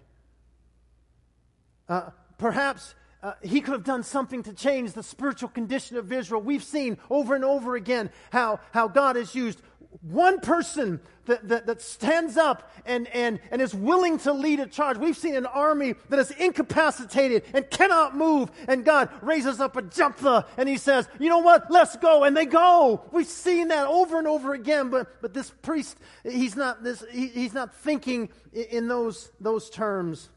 Uh, perhaps uh, he could have done something to change the spiritual condition of Israel. We've seen over and over again how, how God has used one person that, that, that, stands up and, and, and is willing to lead a charge. We've seen an army that is incapacitated and cannot move, and God raises up a Jephthah and he says, You know what? Let's go. And they go. We've seen that over and over again, but, but this priest, he's not, this, he, he's not thinking in those, those terms.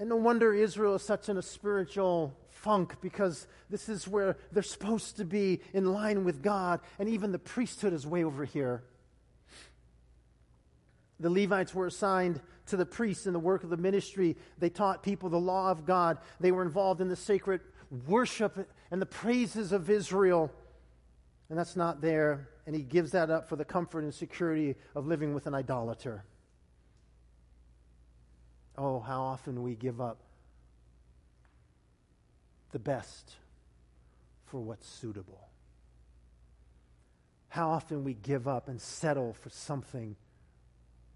And no wonder Israel is such in a spiritual funk because this is where they're supposed to be in line with God, and even the priesthood is way over here. The Levites were assigned to the priests in the work of the ministry. They taught people the law of God. They were involved in the sacred worship and the praises of Israel. And that's not there. And he gives that up for the comfort and security of living with an idolater. Oh, how often we give up the best for what's suitable. How often we give up and settle for something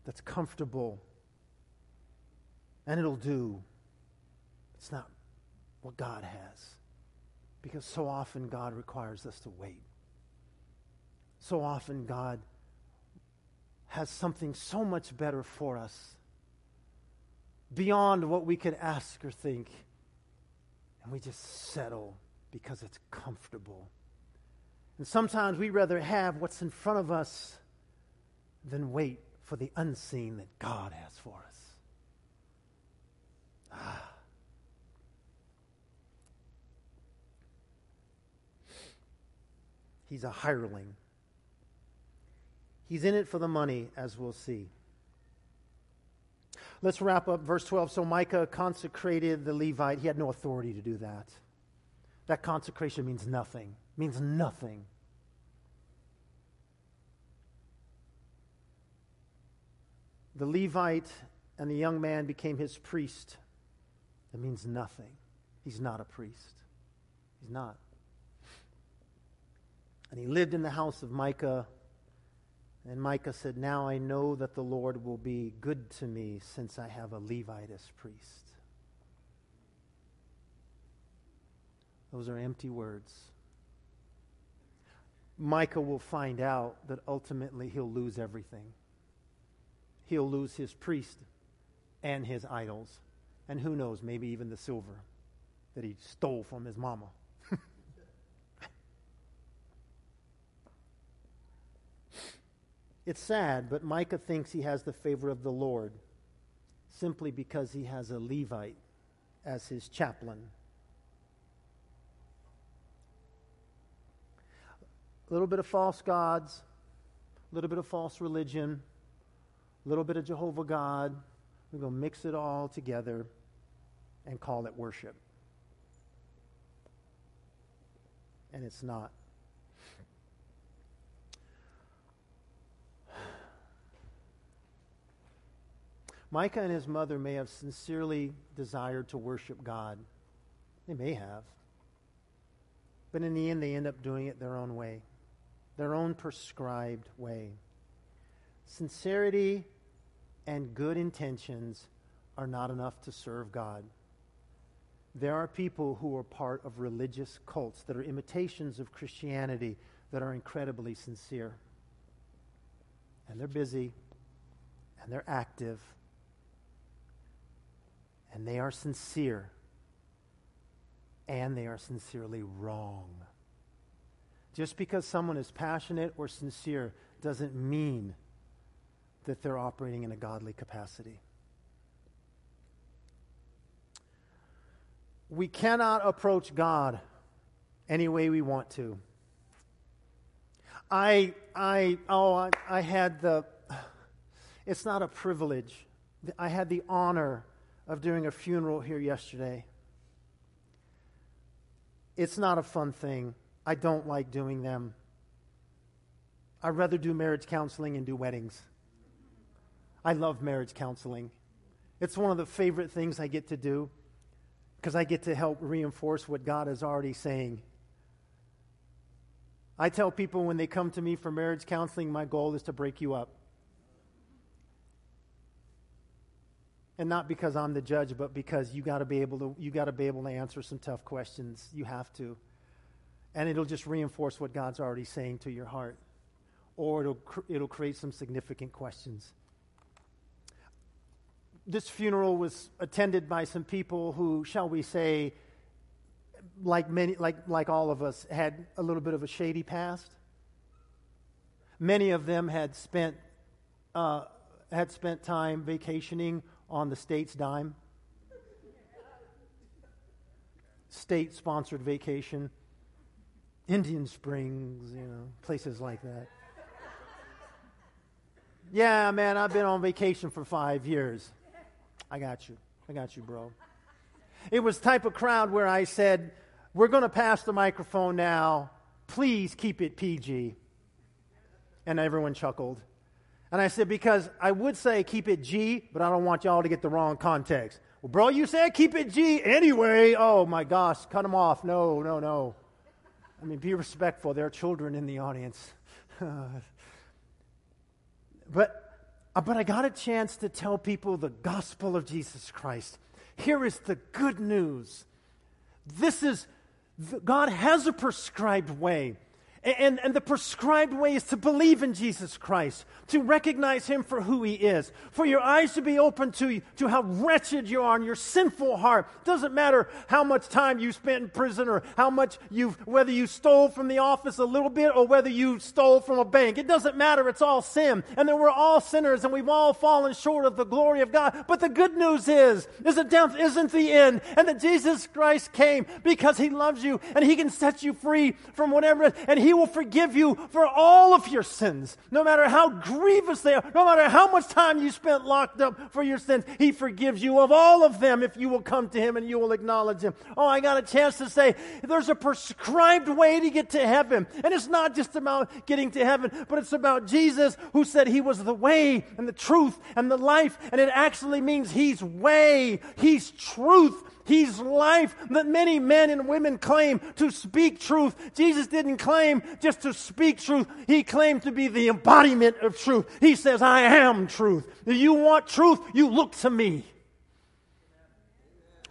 that's comfortable and it'll do. It's not what God has. Because so often God requires us to wait. So often God has something so much better for us beyond what we could ask or think. And we just settle because it's comfortable. And sometimes we rather have what's in front of us than wait for the unseen that God has for us. Ah. He's a hireling. He's in it for the money, as we'll see. Let's wrap up verse 12. So Micah consecrated the Levite. He had no authority to do that. That consecration means nothing, means nothing. The Levite and the young man became his priest. That means nothing. He's not a priest. He's not. And he lived in the house of Micah. And Micah said, Now I know that the Lord will be good to me since I have a Levite priest. Those are empty words. Micah will find out that ultimately he'll lose everything. He'll lose his priest and his idols. And who knows, maybe even the silver that he stole from his mama. It's sad, but Micah thinks he has the favor of the Lord simply because he has a Levite as his chaplain. A little bit of false gods, a little bit of false religion, a little bit of Jehovah God. We're going to mix it all together and call it worship. And it's not. Micah and his mother may have sincerely desired to worship God. They may have. But in the end, they end up doing it their own way their own prescribed way. Sincerity and good intentions are not enough to serve God. There are people who are part of religious cults that are imitations of Christianity that are incredibly sincere. And they're busy, and they're active, and they are sincere, and they are sincerely wrong. Just because someone is passionate or sincere doesn't mean that they're operating in a godly capacity. We cannot approach God any way we want to. I, I, oh, I, I had the, it's not a privilege. I had the honor of doing a funeral here yesterday. It's not a fun thing. I don't like doing them. I'd rather do marriage counseling and do weddings. I love marriage counseling. It's one of the favorite things I get to do because I get to help reinforce what God is already saying. I tell people when they come to me for marriage counseling, my goal is to break you up. And not because I'm the judge, but because you got to be able to you got to be able to answer some tough questions. You have to and it'll just reinforce what God's already saying to your heart, or it'll, it'll create some significant questions. This funeral was attended by some people who, shall we say, like many, like, like all of us, had a little bit of a shady past. Many of them had spent, uh, had spent time vacationing on the state's dime, state sponsored vacation. Indian Springs, you know, places like that. Yeah, man, I've been on vacation for five years. I got you. I got you, bro. It was type of crowd where I said, We're going to pass the microphone now. Please keep it PG. And everyone chuckled. And I said, Because I would say keep it G, but I don't want y'all to get the wrong context. Well, bro, you said keep it G anyway. Oh my gosh, cut them off. No, no, no. I mean, be respectful. There are children in the audience. but, uh, but I got a chance to tell people the gospel of Jesus Christ. Here is the good news. This is, God has a prescribed way. And, and the prescribed way is to believe in Jesus Christ, to recognize Him for who He is, for your eyes to be open to, to how wretched you are in your sinful heart. Doesn't matter how much time you spent in prison or how much you've whether you stole from the office a little bit or whether you stole from a bank. It doesn't matter. It's all sin. And then we're all sinners and we've all fallen short of the glory of God. But the good news is, is that death isn't the end and that Jesus Christ came because He loves you and He can set you free from whatever, and He will forgive you for all of your sins, no matter how grievous they are, no matter how much time you spent locked up for your sins. He forgives you of all of them if you will come to Him and you will acknowledge Him. Oh, I got a chance to say there's a prescribed way to get to heaven. And it's not just about getting to heaven, but it's about Jesus who said He was the way and the truth and the life. And it actually means He's way, He's truth. He's life that many men and women claim to speak truth. Jesus didn't claim just to speak truth. He claimed to be the embodiment of truth. He says, I am truth. If you want truth, you look to me.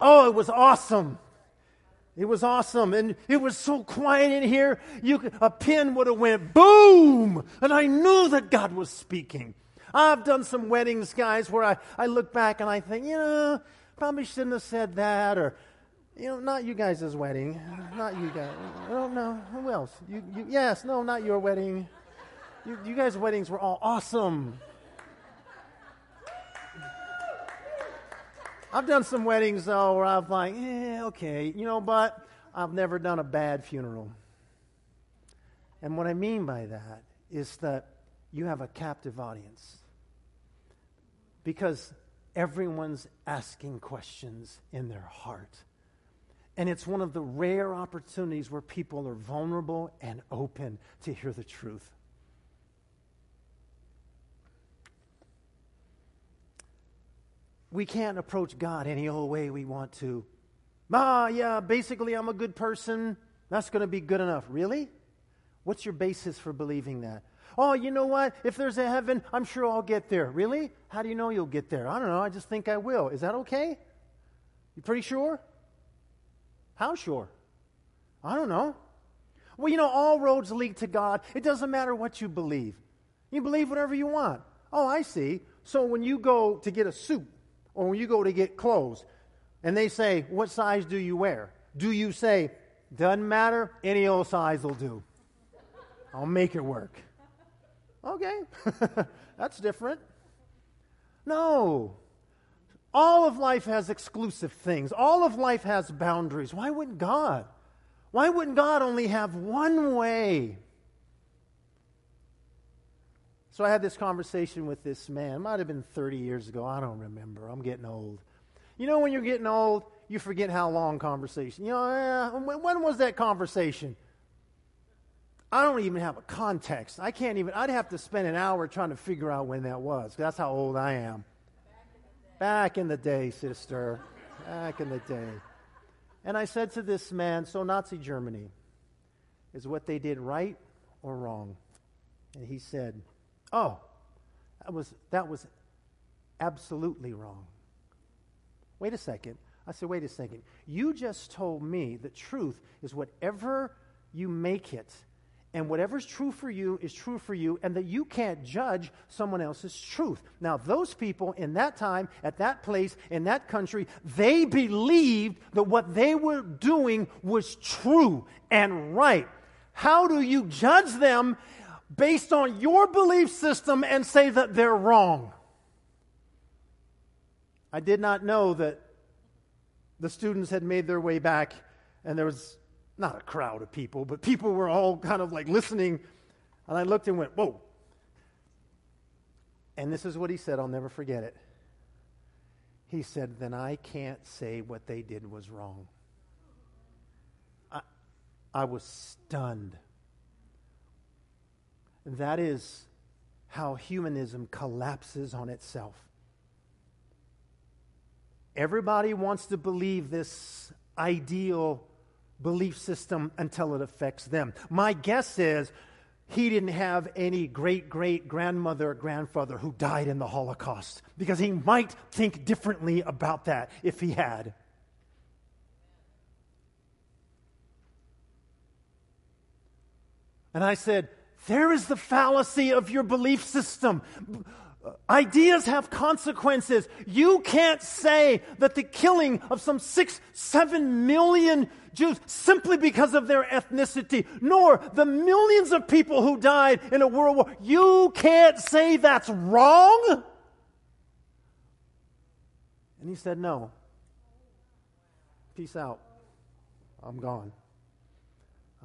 Oh, it was awesome. It was awesome. And it was so quiet in here, you could, a pin would have went boom. And I knew that God was speaking. I've done some weddings, guys, where I, I look back and I think, you know, Probably shouldn't have said that, or, you know, not you guys' wedding. Not you guys. I don't know. Who else? You, you, yes, no, not your wedding. You, you guys' weddings were all awesome. I've done some weddings, though, where I've like, eh, okay, you know, but I've never done a bad funeral. And what I mean by that is that you have a captive audience. Because everyone's asking questions in their heart. And it's one of the rare opportunities where people are vulnerable and open to hear the truth. We can't approach God any old way we want to. Ah, yeah, basically, I'm a good person. That's going to be good enough. Really? What's your basis for believing that? Oh, you know what? If there's a heaven, I'm sure I'll get there. Really? How do you know you'll get there? I don't know. I just think I will. Is that okay? You pretty sure? How sure? I don't know. Well, you know, all roads lead to God. It doesn't matter what you believe. You believe whatever you want. Oh, I see. So when you go to get a suit or when you go to get clothes and they say, What size do you wear? Do you say, Doesn't matter, any old size will do? I'll make it work. Okay, that's different. No. All of life has exclusive things. All of life has boundaries. Why wouldn't God? Why wouldn't God only have one way? So I had this conversation with this man. It might have been 30 years ago. I don't remember. I'm getting old. You know, when you're getting old, you forget how long conversation. You know, eh, when, when was that conversation? I don't even have a context. I can't even, I'd have to spend an hour trying to figure out when that was. That's how old I am. Back in the day, sister. Back in the day. And I said to this man, So Nazi Germany, is what they did right or wrong? And he said, Oh, that was, that was absolutely wrong. Wait a second. I said, Wait a second. You just told me that truth is whatever you make it and whatever's true for you is true for you, and that you can't judge someone else's truth. Now, those people in that time, at that place, in that country, they believed that what they were doing was true and right. How do you judge them based on your belief system and say that they're wrong? I did not know that the students had made their way back and there was not a crowd of people, but people were all kind of like listening. And I looked and went, whoa. And this is what he said, I'll never forget it. He said, then I can't say what they did was wrong. I, I was stunned. That is how humanism collapses on itself. Everybody wants to believe this ideal belief system until it affects them. My guess is he didn't have any great great grandmother or grandfather who died in the Holocaust because he might think differently about that if he had. And I said, There is the fallacy of your belief system. Ideas have consequences. You can't say that the killing of some six, seven million Jews simply because of their ethnicity, nor the millions of people who died in a world war. You can't say that's wrong. And he said, No. Peace out. I'm gone.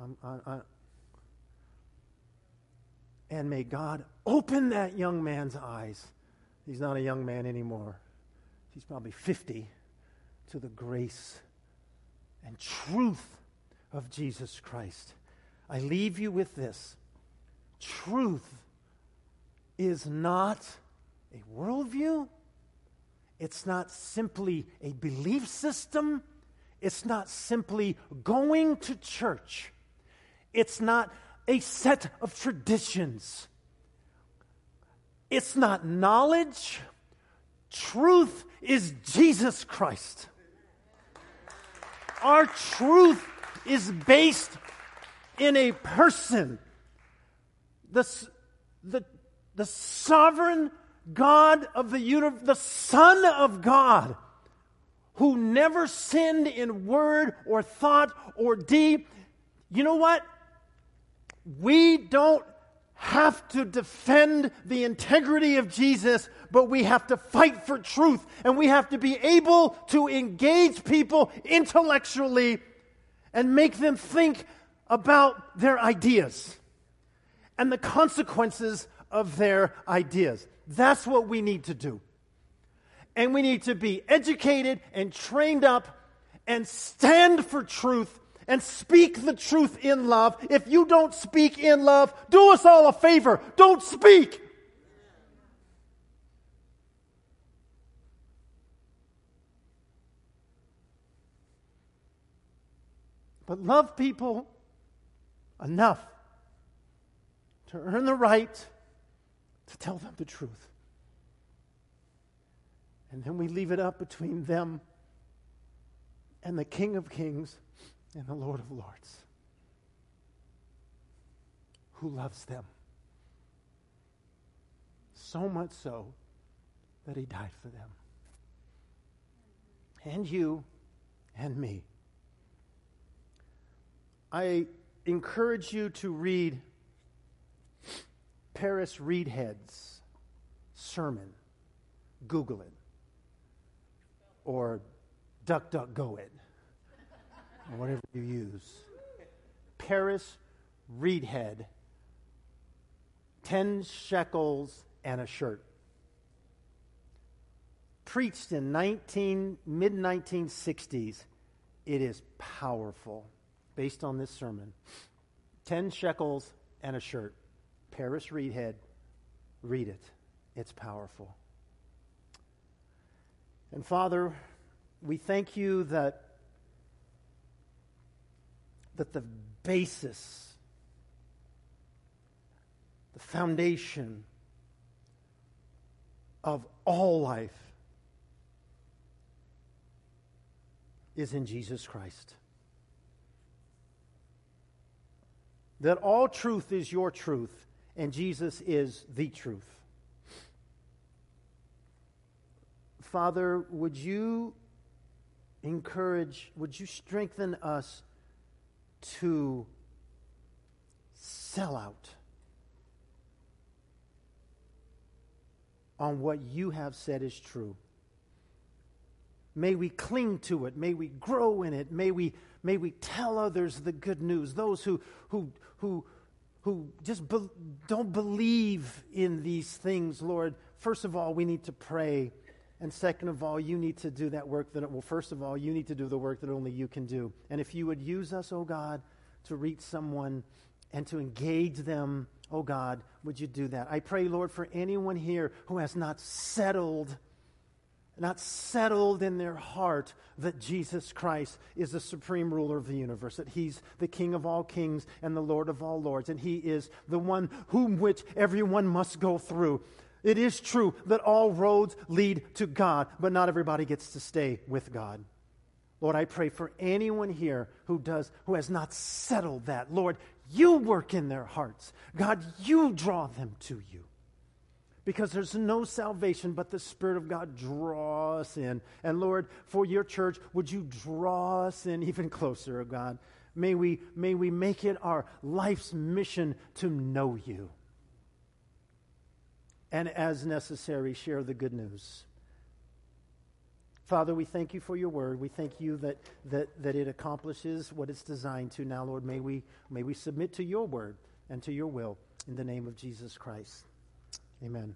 I'm, I, I, and may God open that young man's eyes. He's not a young man anymore. He's probably 50 to the grace and truth of Jesus Christ. I leave you with this truth is not a worldview, it's not simply a belief system, it's not simply going to church, it's not a set of traditions. It's not knowledge. Truth is Jesus Christ. Our truth is based in a person, the, the, the sovereign God of the universe, the Son of God, who never sinned in word or thought or deed. You know what? We don't have to defend the integrity of Jesus, but we have to fight for truth. And we have to be able to engage people intellectually and make them think about their ideas and the consequences of their ideas. That's what we need to do. And we need to be educated and trained up and stand for truth and speak the truth in love. If you don't speak in love, do us all a favor. Don't speak. But love people enough to earn the right to tell them the truth. And then we leave it up between them and the King of Kings and the Lord of Lords who loves them. So much so that he died for them. And you and me. I encourage you to read Paris Reidhead's sermon. Google it. Or DuckDuckGo it whatever you use. Paris Reidhead, 10 shekels and a shirt. Preached in 19, mid 1960s. It is powerful based on this sermon. 10 shekels and a shirt. Paris Reidhead, Read it. It's powerful. And Father, we thank you that that the basis, the foundation of all life is in Jesus Christ. That all truth is your truth, and Jesus is the truth. Father, would you encourage, would you strengthen us to sell out on what you have said is true. May we cling to it. May we grow in it. May we, may we tell others the good news. Those who, who, who, who just be, don't believe in these things, Lord, first of all, we need to pray and second of all, you need to do that work that, well, first of all, you need to do the work that only you can do. And if you would use us, oh God, to reach someone and to engage them. Oh God, would you do that? I pray, Lord, for anyone here who has not settled not settled in their heart that Jesus Christ is the supreme ruler of the universe, that he's the King of all kings and the Lord of all lords, and he is the one whom which everyone must go through. It is true that all roads lead to God, but not everybody gets to stay with God. Lord, I pray for anyone here who does who has not settled that. Lord, you work in their hearts. God, you draw them to you because there's no salvation but the Spirit of God draw us in. And Lord, for your church, would you draw us in even closer, oh God? May we, may we make it our life's mission to know you. And as necessary, share the good news. Father, we thank you for your word. We thank you that, that, that it accomplishes what it's designed to. Now, Lord, may we, may we submit to your word and to your will in the name of Jesus Christ. Amen.